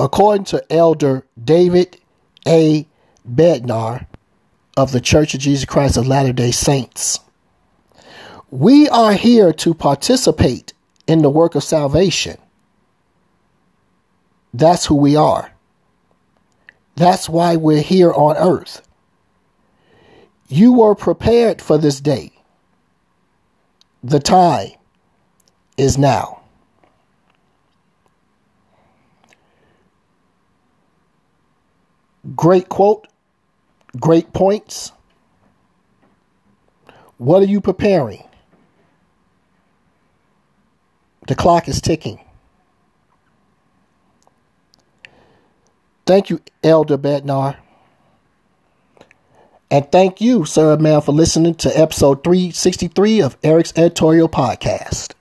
According to Elder David A. Bednar of the Church of Jesus Christ of Latter day Saints, we are here to participate in the work of salvation. That's who we are. That's why we're here on earth. You were prepared for this day. The time is now. Great quote, great points. What are you preparing? The clock is ticking. Thank you, Elder Bednar. And thank you, Sir Man, for listening to episode 363 of Eric's Editorial Podcast.